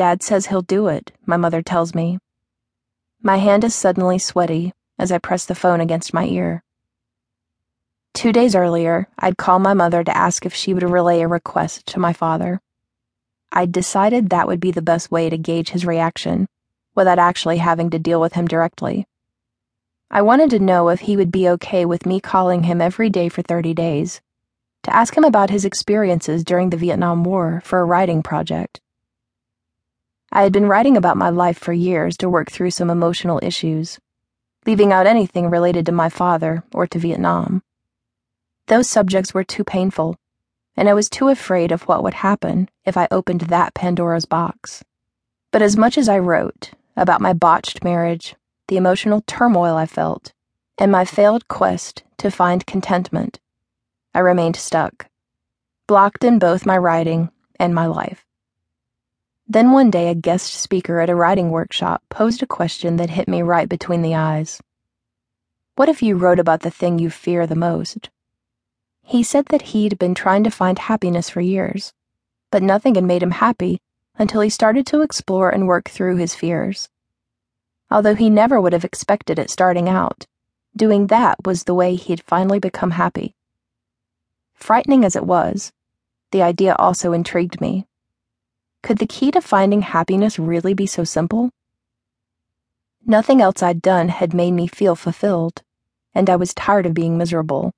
Dad says he'll do it, my mother tells me. My hand is suddenly sweaty as I press the phone against my ear. Two days earlier, I'd called my mother to ask if she would relay a request to my father. I'd decided that would be the best way to gauge his reaction without actually having to deal with him directly. I wanted to know if he would be okay with me calling him every day for 30 days to ask him about his experiences during the Vietnam War for a writing project. I had been writing about my life for years to work through some emotional issues, leaving out anything related to my father or to Vietnam. Those subjects were too painful, and I was too afraid of what would happen if I opened that Pandora's box. But as much as I wrote about my botched marriage, the emotional turmoil I felt, and my failed quest to find contentment, I remained stuck, blocked in both my writing and my life. Then one day, a guest speaker at a writing workshop posed a question that hit me right between the eyes. What if you wrote about the thing you fear the most? He said that he'd been trying to find happiness for years, but nothing had made him happy until he started to explore and work through his fears. Although he never would have expected it starting out, doing that was the way he'd finally become happy. Frightening as it was, the idea also intrigued me. Could the key to finding happiness really be so simple? Nothing else I'd done had made me feel fulfilled, and I was tired of being miserable.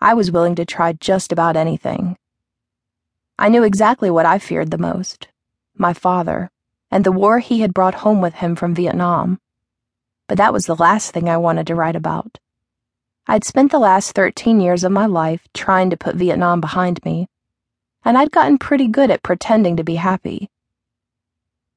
I was willing to try just about anything. I knew exactly what I feared the most my father, and the war he had brought home with him from Vietnam. But that was the last thing I wanted to write about. I'd spent the last 13 years of my life trying to put Vietnam behind me and I'd gotten pretty good at pretending to be happy.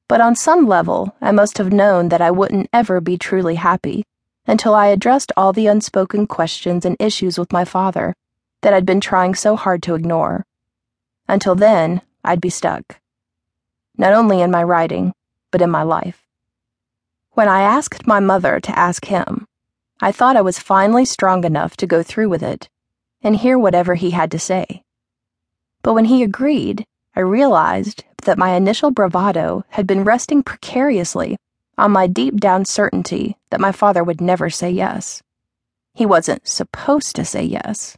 But on some level, I must have known that I wouldn't ever be truly happy until I addressed all the unspoken questions and issues with my father that I'd been trying so hard to ignore. Until then, I'd be stuck. Not only in my writing, but in my life. When I asked my mother to ask him, I thought I was finally strong enough to go through with it and hear whatever he had to say. But when he agreed, I realized that my initial bravado had been resting precariously on my deep down certainty that my father would never say yes. He wasn't supposed to say yes.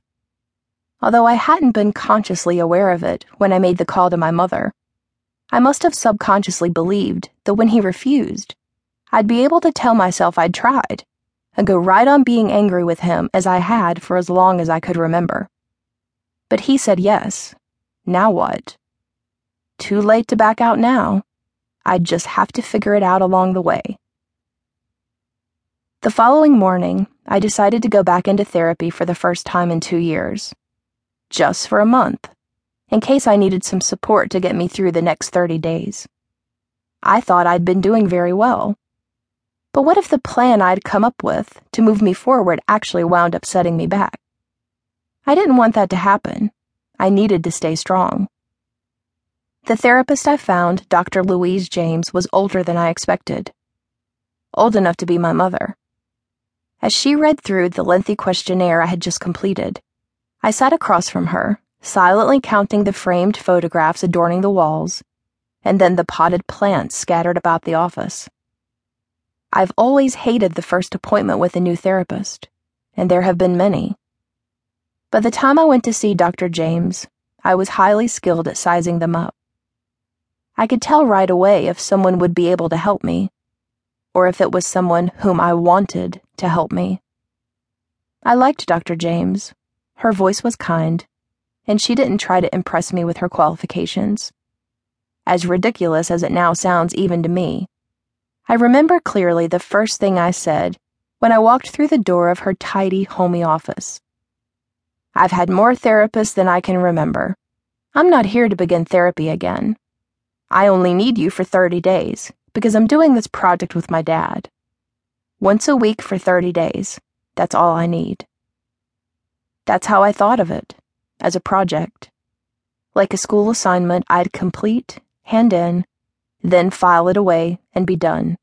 Although I hadn't been consciously aware of it when I made the call to my mother, I must have subconsciously believed that when he refused, I'd be able to tell myself I'd tried and go right on being angry with him as I had for as long as I could remember. But he said yes, now what? Too late to back out now. I'd just have to figure it out along the way. The following morning, I decided to go back into therapy for the first time in two years. Just for a month, in case I needed some support to get me through the next 30 days. I thought I'd been doing very well. But what if the plan I'd come up with to move me forward actually wound up setting me back? I didn't want that to happen. I needed to stay strong. The therapist I found, Dr. Louise James, was older than I expected. Old enough to be my mother. As she read through the lengthy questionnaire I had just completed, I sat across from her, silently counting the framed photographs adorning the walls, and then the potted plants scattered about the office. I've always hated the first appointment with a new therapist, and there have been many. By the time I went to see Dr. James, I was highly skilled at sizing them up. I could tell right away if someone would be able to help me, or if it was someone whom I wanted to help me. I liked Dr. James. Her voice was kind, and she didn't try to impress me with her qualifications. As ridiculous as it now sounds even to me, I remember clearly the first thing I said when I walked through the door of her tidy, homey office. I've had more therapists than I can remember. I'm not here to begin therapy again. I only need you for 30 days because I'm doing this project with my dad. Once a week for 30 days. That's all I need. That's how I thought of it, as a project. Like a school assignment I'd complete, hand in, then file it away and be done.